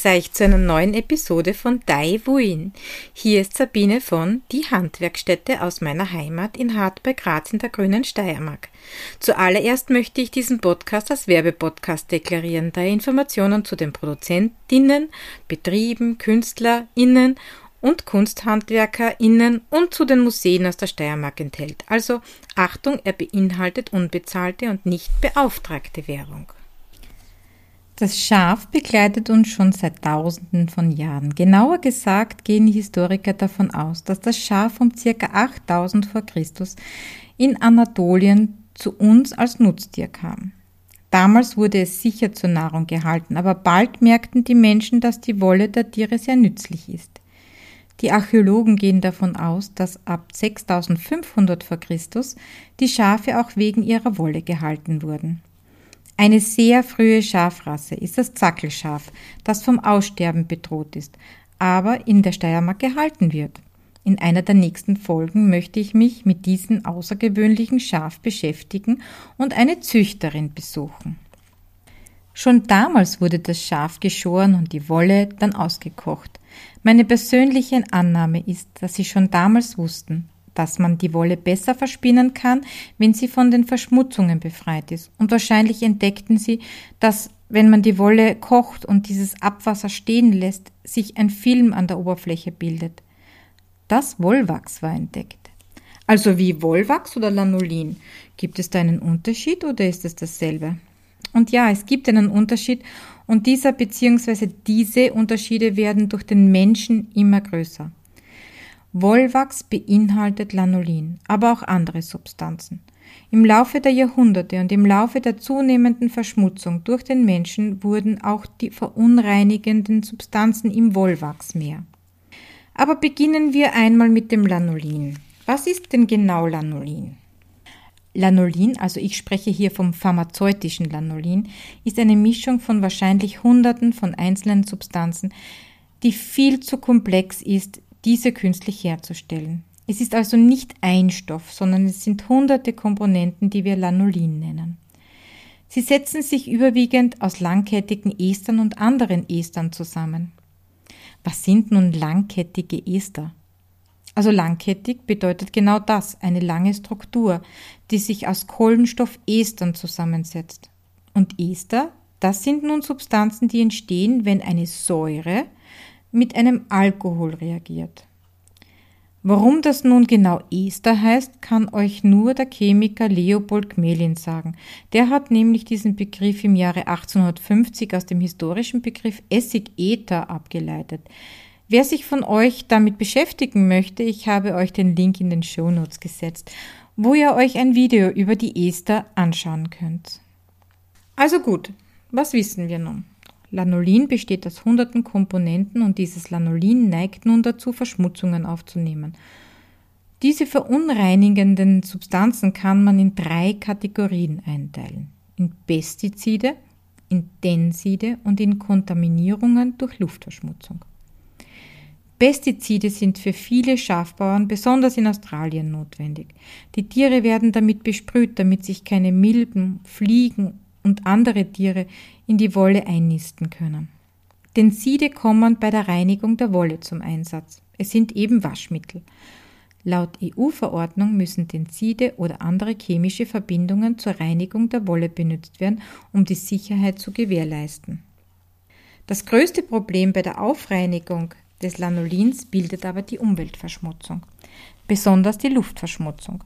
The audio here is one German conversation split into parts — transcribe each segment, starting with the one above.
Grüß euch zu einer neuen Episode von Dai Wuin. Hier ist Sabine von Die Handwerkstätte aus meiner Heimat in Hart bei Graz in der grünen Steiermark. Zuallererst möchte ich diesen Podcast als Werbepodcast deklarieren, da er Informationen zu den Produzentinnen, Betrieben, KünstlerInnen und KunsthandwerkerInnen und zu den Museen aus der Steiermark enthält. Also Achtung, er beinhaltet unbezahlte und nicht beauftragte Werbung. Das Schaf begleitet uns schon seit Tausenden von Jahren. Genauer gesagt gehen Historiker davon aus, dass das Schaf um ca. 8000 vor Christus in Anatolien zu uns als Nutztier kam. Damals wurde es sicher zur Nahrung gehalten, aber bald merkten die Menschen, dass die Wolle der Tiere sehr nützlich ist. Die Archäologen gehen davon aus, dass ab 6500 vor Christus die Schafe auch wegen ihrer Wolle gehalten wurden. Eine sehr frühe Schafrasse ist das Zackelschaf, das vom Aussterben bedroht ist, aber in der Steiermark gehalten wird. In einer der nächsten Folgen möchte ich mich mit diesem außergewöhnlichen Schaf beschäftigen und eine Züchterin besuchen. Schon damals wurde das Schaf geschoren und die Wolle dann ausgekocht. Meine persönliche Annahme ist, dass sie schon damals wussten, dass man die Wolle besser verspinnen kann, wenn sie von den Verschmutzungen befreit ist. Und wahrscheinlich entdeckten sie, dass wenn man die Wolle kocht und dieses Abwasser stehen lässt, sich ein Film an der Oberfläche bildet. Das Wollwachs war entdeckt. Also wie Wollwachs oder Lanolin? Gibt es da einen Unterschied oder ist es dasselbe? Und ja, es gibt einen Unterschied und dieser bzw. diese Unterschiede werden durch den Menschen immer größer. Wollwachs beinhaltet Lanolin, aber auch andere Substanzen. Im Laufe der Jahrhunderte und im Laufe der zunehmenden Verschmutzung durch den Menschen wurden auch die verunreinigenden Substanzen im Wollwachs mehr. Aber beginnen wir einmal mit dem Lanolin. Was ist denn genau Lanolin? Lanolin, also ich spreche hier vom pharmazeutischen Lanolin, ist eine Mischung von wahrscheinlich Hunderten von einzelnen Substanzen, die viel zu komplex ist, diese künstlich herzustellen. Es ist also nicht ein Stoff, sondern es sind hunderte Komponenten, die wir Lanolin nennen. Sie setzen sich überwiegend aus langkettigen Estern und anderen Estern zusammen. Was sind nun langkettige Ester? Also langkettig bedeutet genau das, eine lange Struktur, die sich aus Kohlenstoffestern zusammensetzt. Und Ester, das sind nun Substanzen, die entstehen, wenn eine Säure mit einem Alkohol reagiert. Warum das nun genau Ester heißt, kann euch nur der Chemiker Leopold Gmelin sagen. Der hat nämlich diesen Begriff im Jahre 1850 aus dem historischen Begriff Essigether abgeleitet. Wer sich von euch damit beschäftigen möchte, ich habe euch den Link in den Show Notes gesetzt, wo ihr euch ein Video über die Ester anschauen könnt. Also gut, was wissen wir nun? Lanolin besteht aus hunderten Komponenten und dieses Lanolin neigt nun dazu, Verschmutzungen aufzunehmen. Diese verunreinigenden Substanzen kann man in drei Kategorien einteilen. In Pestizide, in Tenside und in Kontaminierungen durch Luftverschmutzung. Pestizide sind für viele Schafbauern, besonders in Australien, notwendig. Die Tiere werden damit besprüht, damit sich keine Milben, Fliegen und andere Tiere in die Wolle einnisten können. Tenside kommen bei der Reinigung der Wolle zum Einsatz. Es sind eben Waschmittel. Laut EU-Verordnung müssen Tenside oder andere chemische Verbindungen zur Reinigung der Wolle benutzt werden, um die Sicherheit zu gewährleisten. Das größte Problem bei der Aufreinigung des Lanolins bildet aber die Umweltverschmutzung, besonders die Luftverschmutzung.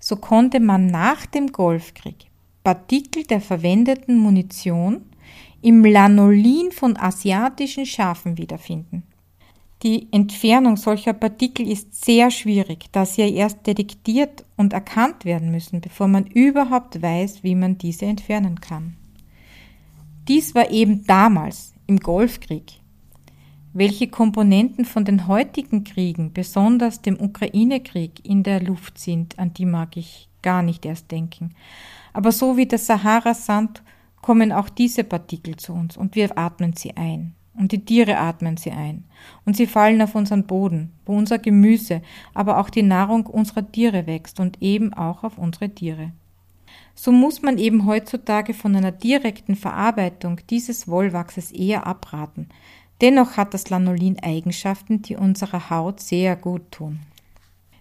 So konnte man nach dem Golfkrieg Partikel der verwendeten Munition im Lanolin von asiatischen Schafen wiederfinden. Die Entfernung solcher Partikel ist sehr schwierig, da sie ja erst detektiert und erkannt werden müssen, bevor man überhaupt weiß, wie man diese entfernen kann. Dies war eben damals im Golfkrieg. Welche Komponenten von den heutigen Kriegen, besonders dem Ukraine-Krieg, in der Luft sind, an die mag ich gar nicht erst denken. Aber so wie der Sahara-Sand kommen auch diese Partikel zu uns und wir atmen sie ein. Und die Tiere atmen sie ein. Und sie fallen auf unseren Boden, wo unser Gemüse, aber auch die Nahrung unserer Tiere wächst und eben auch auf unsere Tiere. So muss man eben heutzutage von einer direkten Verarbeitung dieses Wollwachses eher abraten. Dennoch hat das Lanolin Eigenschaften, die unserer Haut sehr gut tun.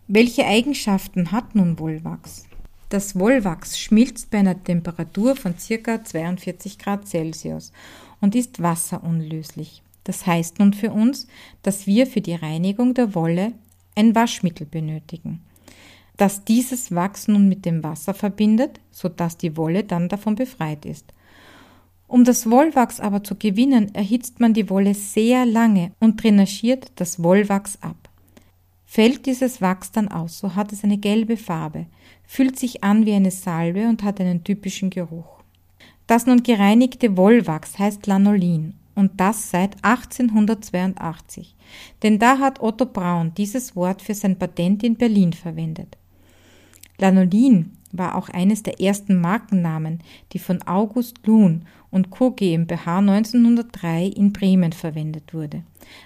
Welche Eigenschaften hat nun Wollwachs? Das Wollwachs schmilzt bei einer Temperatur von ca. 42 Grad Celsius und ist wasserunlöslich. Das heißt nun für uns, dass wir für die Reinigung der Wolle ein Waschmittel benötigen, das dieses Wachs nun mit dem Wasser verbindet, sodass die Wolle dann davon befreit ist. Um das Wollwachs aber zu gewinnen, erhitzt man die Wolle sehr lange und drainagiert das Wollwachs ab. Fällt dieses Wachs dann aus, so hat es eine gelbe Farbe, fühlt sich an wie eine Salbe und hat einen typischen Geruch. Das nun gereinigte Wollwachs heißt Lanolin und das seit 1882. Denn da hat Otto Braun dieses Wort für sein Patent in Berlin verwendet. Lanolin war auch eines der ersten Markennamen, die von August Luhn und Co. GmbH 1903 in Bremen verwendet wurde.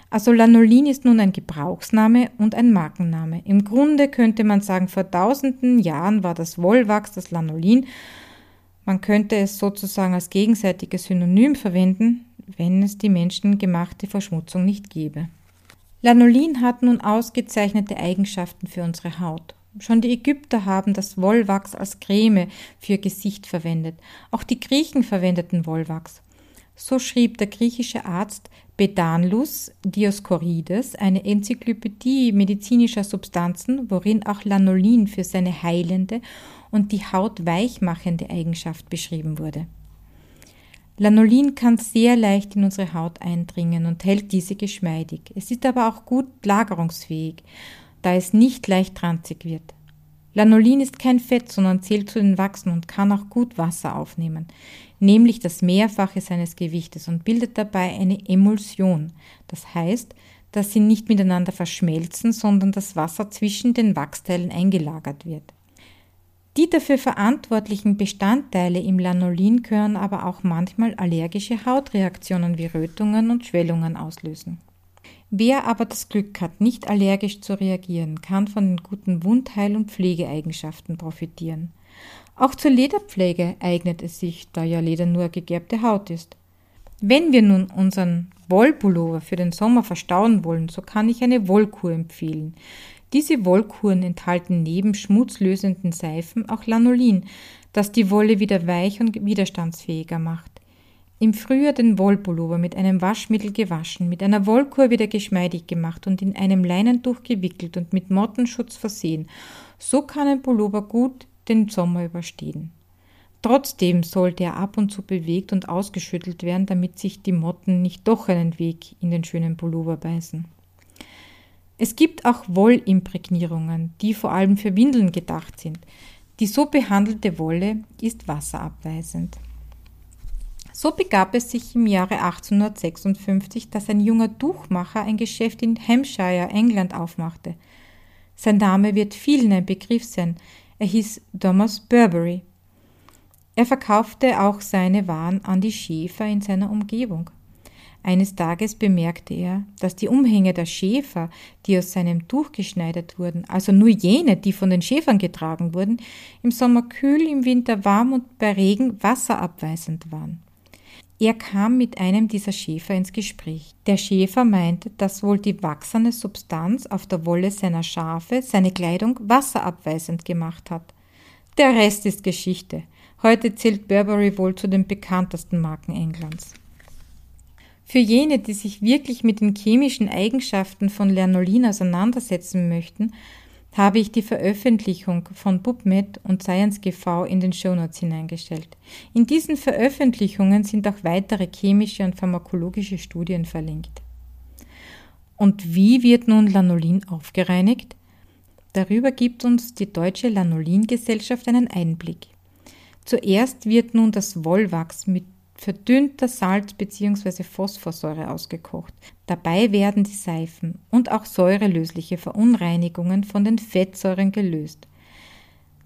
Also Lanolin ist nun ein Gebrauchsname und ein Markenname. Im Grunde könnte man sagen, vor tausenden Jahren war das Wollwachs das Lanolin. Man könnte es sozusagen als gegenseitiges Synonym verwenden, wenn es die menschengemachte Verschmutzung nicht gäbe. Lanolin hat nun ausgezeichnete Eigenschaften für unsere Haut. Schon die Ägypter haben das Wollwachs als Creme für Gesicht verwendet. Auch die Griechen verwendeten Wollwachs. So schrieb der griechische Arzt Bedanlus Dioskorides eine Enzyklopädie medizinischer Substanzen, worin auch Lanolin für seine heilende und die Haut weichmachende Eigenschaft beschrieben wurde. Lanolin kann sehr leicht in unsere Haut eindringen und hält diese geschmeidig. Es ist aber auch gut lagerungsfähig da es nicht leicht ranzig wird. Lanolin ist kein Fett, sondern zählt zu den Wachsen und kann auch gut Wasser aufnehmen, nämlich das Mehrfache seines Gewichtes und bildet dabei eine Emulsion. Das heißt, dass sie nicht miteinander verschmelzen, sondern das Wasser zwischen den Wachsteilen eingelagert wird. Die dafür verantwortlichen Bestandteile im Lanolin können aber auch manchmal allergische Hautreaktionen wie Rötungen und Schwellungen auslösen. Wer aber das Glück hat, nicht allergisch zu reagieren, kann von den guten Wundheil- und Pflegeeigenschaften profitieren. Auch zur Lederpflege eignet es sich, da ja Leder nur gegerbte Haut ist. Wenn wir nun unseren Wollpullover für den Sommer verstauen wollen, so kann ich eine Wollkur empfehlen. Diese Wollkuren enthalten neben schmutzlösenden Seifen auch Lanolin, das die Wolle wieder weich und widerstandsfähiger macht. Im Frühjahr den Wollpullover mit einem Waschmittel gewaschen, mit einer Wollkur wieder geschmeidig gemacht und in einem Leinentuch gewickelt und mit Mottenschutz versehen. So kann ein Pullover gut den Sommer überstehen. Trotzdem sollte er ab und zu bewegt und ausgeschüttelt werden, damit sich die Motten nicht doch einen Weg in den schönen Pullover beißen. Es gibt auch Wollimprägnierungen, die vor allem für Windeln gedacht sind. Die so behandelte Wolle ist wasserabweisend. So begab es sich im Jahre 1856, dass ein junger Tuchmacher ein Geschäft in Hampshire, England aufmachte. Sein Name wird vielen ein Begriff sein. Er hieß Thomas Burberry. Er verkaufte auch seine Waren an die Schäfer in seiner Umgebung. Eines Tages bemerkte er, dass die Umhänge der Schäfer, die aus seinem Tuch geschneidert wurden, also nur jene, die von den Schäfern getragen wurden, im Sommer kühl, im Winter warm und bei Regen wasserabweisend waren. Er kam mit einem dieser Schäfer ins Gespräch. Der Schäfer meinte, dass wohl die wachsende Substanz auf der Wolle seiner Schafe seine Kleidung wasserabweisend gemacht hat. Der Rest ist Geschichte. Heute zählt Burberry wohl zu den bekanntesten Marken Englands. Für jene, die sich wirklich mit den chemischen Eigenschaften von Lanolin auseinandersetzen möchten, habe ich die Veröffentlichung von PubMed und ScienceGV in den Shownotes hineingestellt. In diesen Veröffentlichungen sind auch weitere chemische und pharmakologische Studien verlinkt. Und wie wird nun Lanolin aufgereinigt? Darüber gibt uns die Deutsche Lanolin-Gesellschaft einen Einblick. Zuerst wird nun das Wollwachs mit verdünnter Salz- bzw. Phosphorsäure ausgekocht. Dabei werden die Seifen und auch säurelösliche Verunreinigungen von den Fettsäuren gelöst.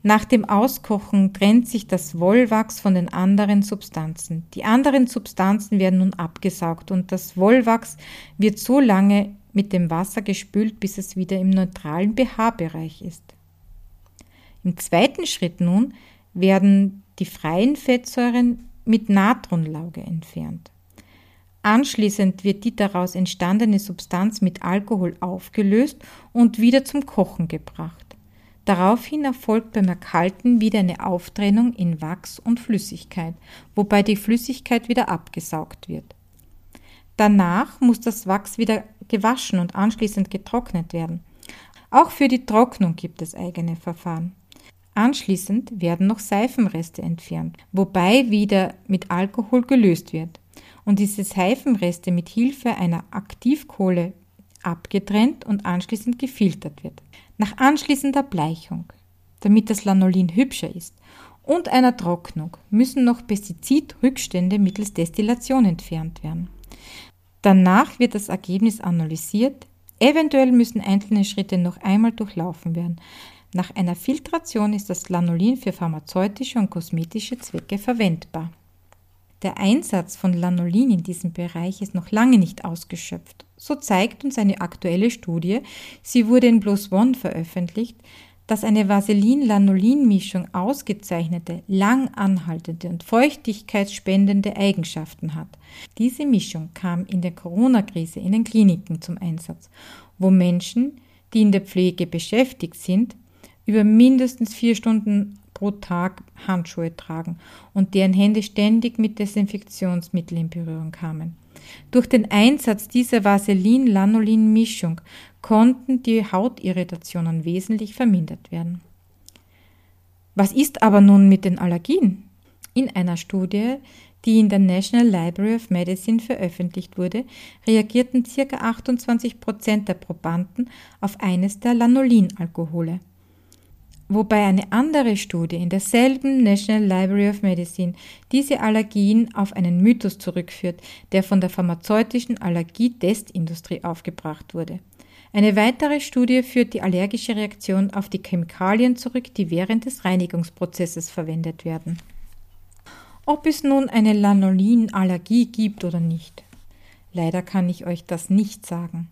Nach dem Auskochen trennt sich das Wollwachs von den anderen Substanzen. Die anderen Substanzen werden nun abgesaugt und das Wollwachs wird so lange mit dem Wasser gespült, bis es wieder im neutralen pH-Bereich ist. Im zweiten Schritt nun werden die freien Fettsäuren mit Natronlauge entfernt. Anschließend wird die daraus entstandene Substanz mit Alkohol aufgelöst und wieder zum Kochen gebracht. Daraufhin erfolgt beim Erkalten wieder eine Auftrennung in Wachs und Flüssigkeit, wobei die Flüssigkeit wieder abgesaugt wird. Danach muss das Wachs wieder gewaschen und anschließend getrocknet werden. Auch für die Trocknung gibt es eigene Verfahren. Anschließend werden noch Seifenreste entfernt, wobei wieder mit Alkohol gelöst wird und diese Seifenreste mit Hilfe einer Aktivkohle abgetrennt und anschließend gefiltert wird. Nach anschließender Bleichung, damit das Lanolin hübscher ist, und einer Trocknung müssen noch Pestizidrückstände mittels Destillation entfernt werden. Danach wird das Ergebnis analysiert. Eventuell müssen einzelne Schritte noch einmal durchlaufen werden. Nach einer Filtration ist das Lanolin für pharmazeutische und kosmetische Zwecke verwendbar. Der Einsatz von Lanolin in diesem Bereich ist noch lange nicht ausgeschöpft. So zeigt uns eine aktuelle Studie, sie wurde in Plus One veröffentlicht, dass eine Vaseline-Lanolin-Mischung ausgezeichnete, lang anhaltende und feuchtigkeitsspendende Eigenschaften hat. Diese Mischung kam in der Corona-Krise in den Kliniken zum Einsatz, wo Menschen, die in der Pflege beschäftigt sind, über mindestens vier Stunden pro Tag Handschuhe tragen und deren Hände ständig mit Desinfektionsmittel in Berührung kamen. Durch den Einsatz dieser Vaseline-Lanolin-Mischung konnten die Hautirritationen wesentlich vermindert werden. Was ist aber nun mit den Allergien? In einer Studie, die in der National Library of Medicine veröffentlicht wurde, reagierten ca. 28 Prozent der Probanden auf eines der Lanolin-Alkohole wobei eine andere Studie in derselben National Library of Medicine diese Allergien auf einen Mythos zurückführt, der von der pharmazeutischen Allergietestindustrie aufgebracht wurde. Eine weitere Studie führt die allergische Reaktion auf die Chemikalien zurück, die während des Reinigungsprozesses verwendet werden. Ob es nun eine Lanolinallergie gibt oder nicht. Leider kann ich euch das nicht sagen.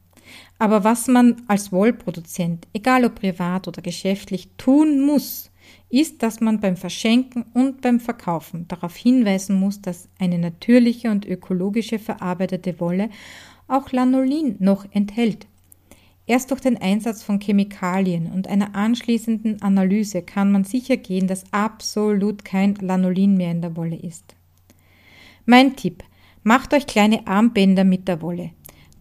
Aber was man als Wollproduzent, egal ob privat oder geschäftlich, tun muss, ist, dass man beim Verschenken und beim Verkaufen darauf hinweisen muss, dass eine natürliche und ökologische verarbeitete Wolle auch Lanolin noch enthält. Erst durch den Einsatz von Chemikalien und einer anschließenden Analyse kann man sicher gehen, dass absolut kein Lanolin mehr in der Wolle ist. Mein Tipp, macht euch kleine Armbänder mit der Wolle.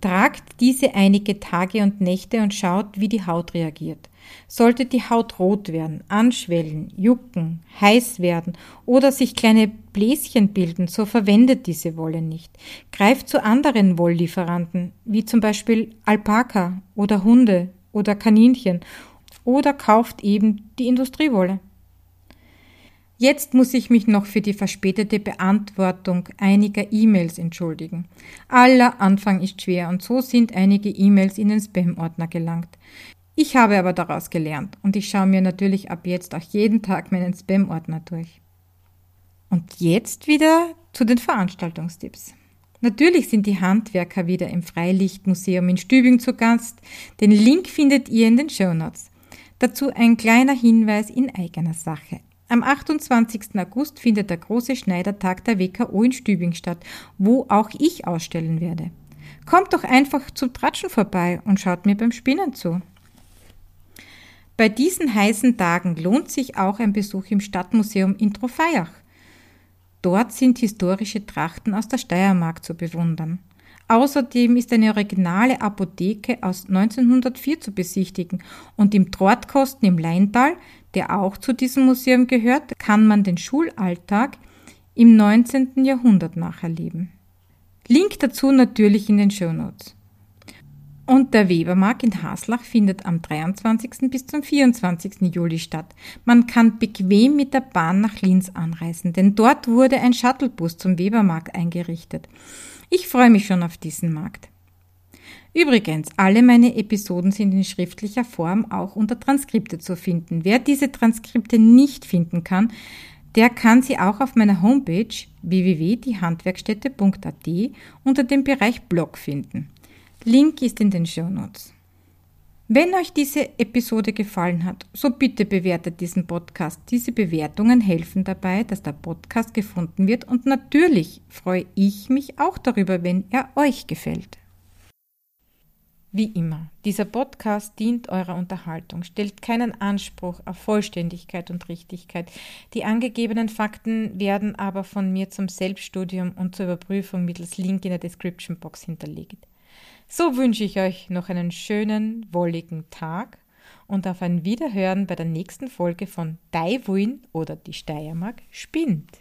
Tragt diese einige Tage und Nächte und schaut, wie die Haut reagiert. Sollte die Haut rot werden, anschwellen, jucken, heiß werden oder sich kleine Bläschen bilden, so verwendet diese Wolle nicht. Greift zu anderen Wolllieferanten, wie zum Beispiel Alpaka oder Hunde oder Kaninchen oder kauft eben die Industriewolle. Jetzt muss ich mich noch für die verspätete Beantwortung einiger E-Mails entschuldigen. Aller Anfang ist schwer und so sind einige E-Mails in den Spam-Ordner gelangt. Ich habe aber daraus gelernt und ich schaue mir natürlich ab jetzt auch jeden Tag meinen Spam-Ordner durch. Und jetzt wieder zu den Veranstaltungstipps. Natürlich sind die Handwerker wieder im Freilichtmuseum in Stübing zu Gast. Den Link findet ihr in den Show Notes. Dazu ein kleiner Hinweis in eigener Sache. Am 28. August findet der große Schneidertag der WKO in Stübing statt, wo auch ich ausstellen werde. Kommt doch einfach zum Tratschen vorbei und schaut mir beim Spinnen zu. Bei diesen heißen Tagen lohnt sich auch ein Besuch im Stadtmuseum in Trofeiach. Dort sind historische Trachten aus der Steiermark zu bewundern. Außerdem ist eine originale Apotheke aus 1904 zu besichtigen und im Trortkosten im Leintal, der auch zu diesem Museum gehört, kann man den Schulalltag im 19. Jahrhundert nacherleben. Link dazu natürlich in den Shownotes. Und der Webermarkt in Haslach findet am 23. bis zum 24. Juli statt. Man kann bequem mit der Bahn nach Linz anreisen, denn dort wurde ein Shuttlebus zum Webermarkt eingerichtet. Ich freue mich schon auf diesen Markt. Übrigens, alle meine Episoden sind in schriftlicher Form auch unter Transkripte zu finden. Wer diese Transkripte nicht finden kann, der kann sie auch auf meiner Homepage www.diehandwerkstätte.at unter dem Bereich Blog finden. Link ist in den Show Notes. Wenn euch diese Episode gefallen hat, so bitte bewertet diesen Podcast. Diese Bewertungen helfen dabei, dass der Podcast gefunden wird und natürlich freue ich mich auch darüber, wenn er euch gefällt. Wie immer, dieser Podcast dient eurer Unterhaltung, stellt keinen Anspruch auf Vollständigkeit und Richtigkeit. Die angegebenen Fakten werden aber von mir zum Selbststudium und zur Überprüfung mittels Link in der Description Box hinterlegt. So wünsche ich euch noch einen schönen, wolligen Tag und auf ein Wiederhören bei der nächsten Folge von Daiwuin oder die Steiermark spinnt.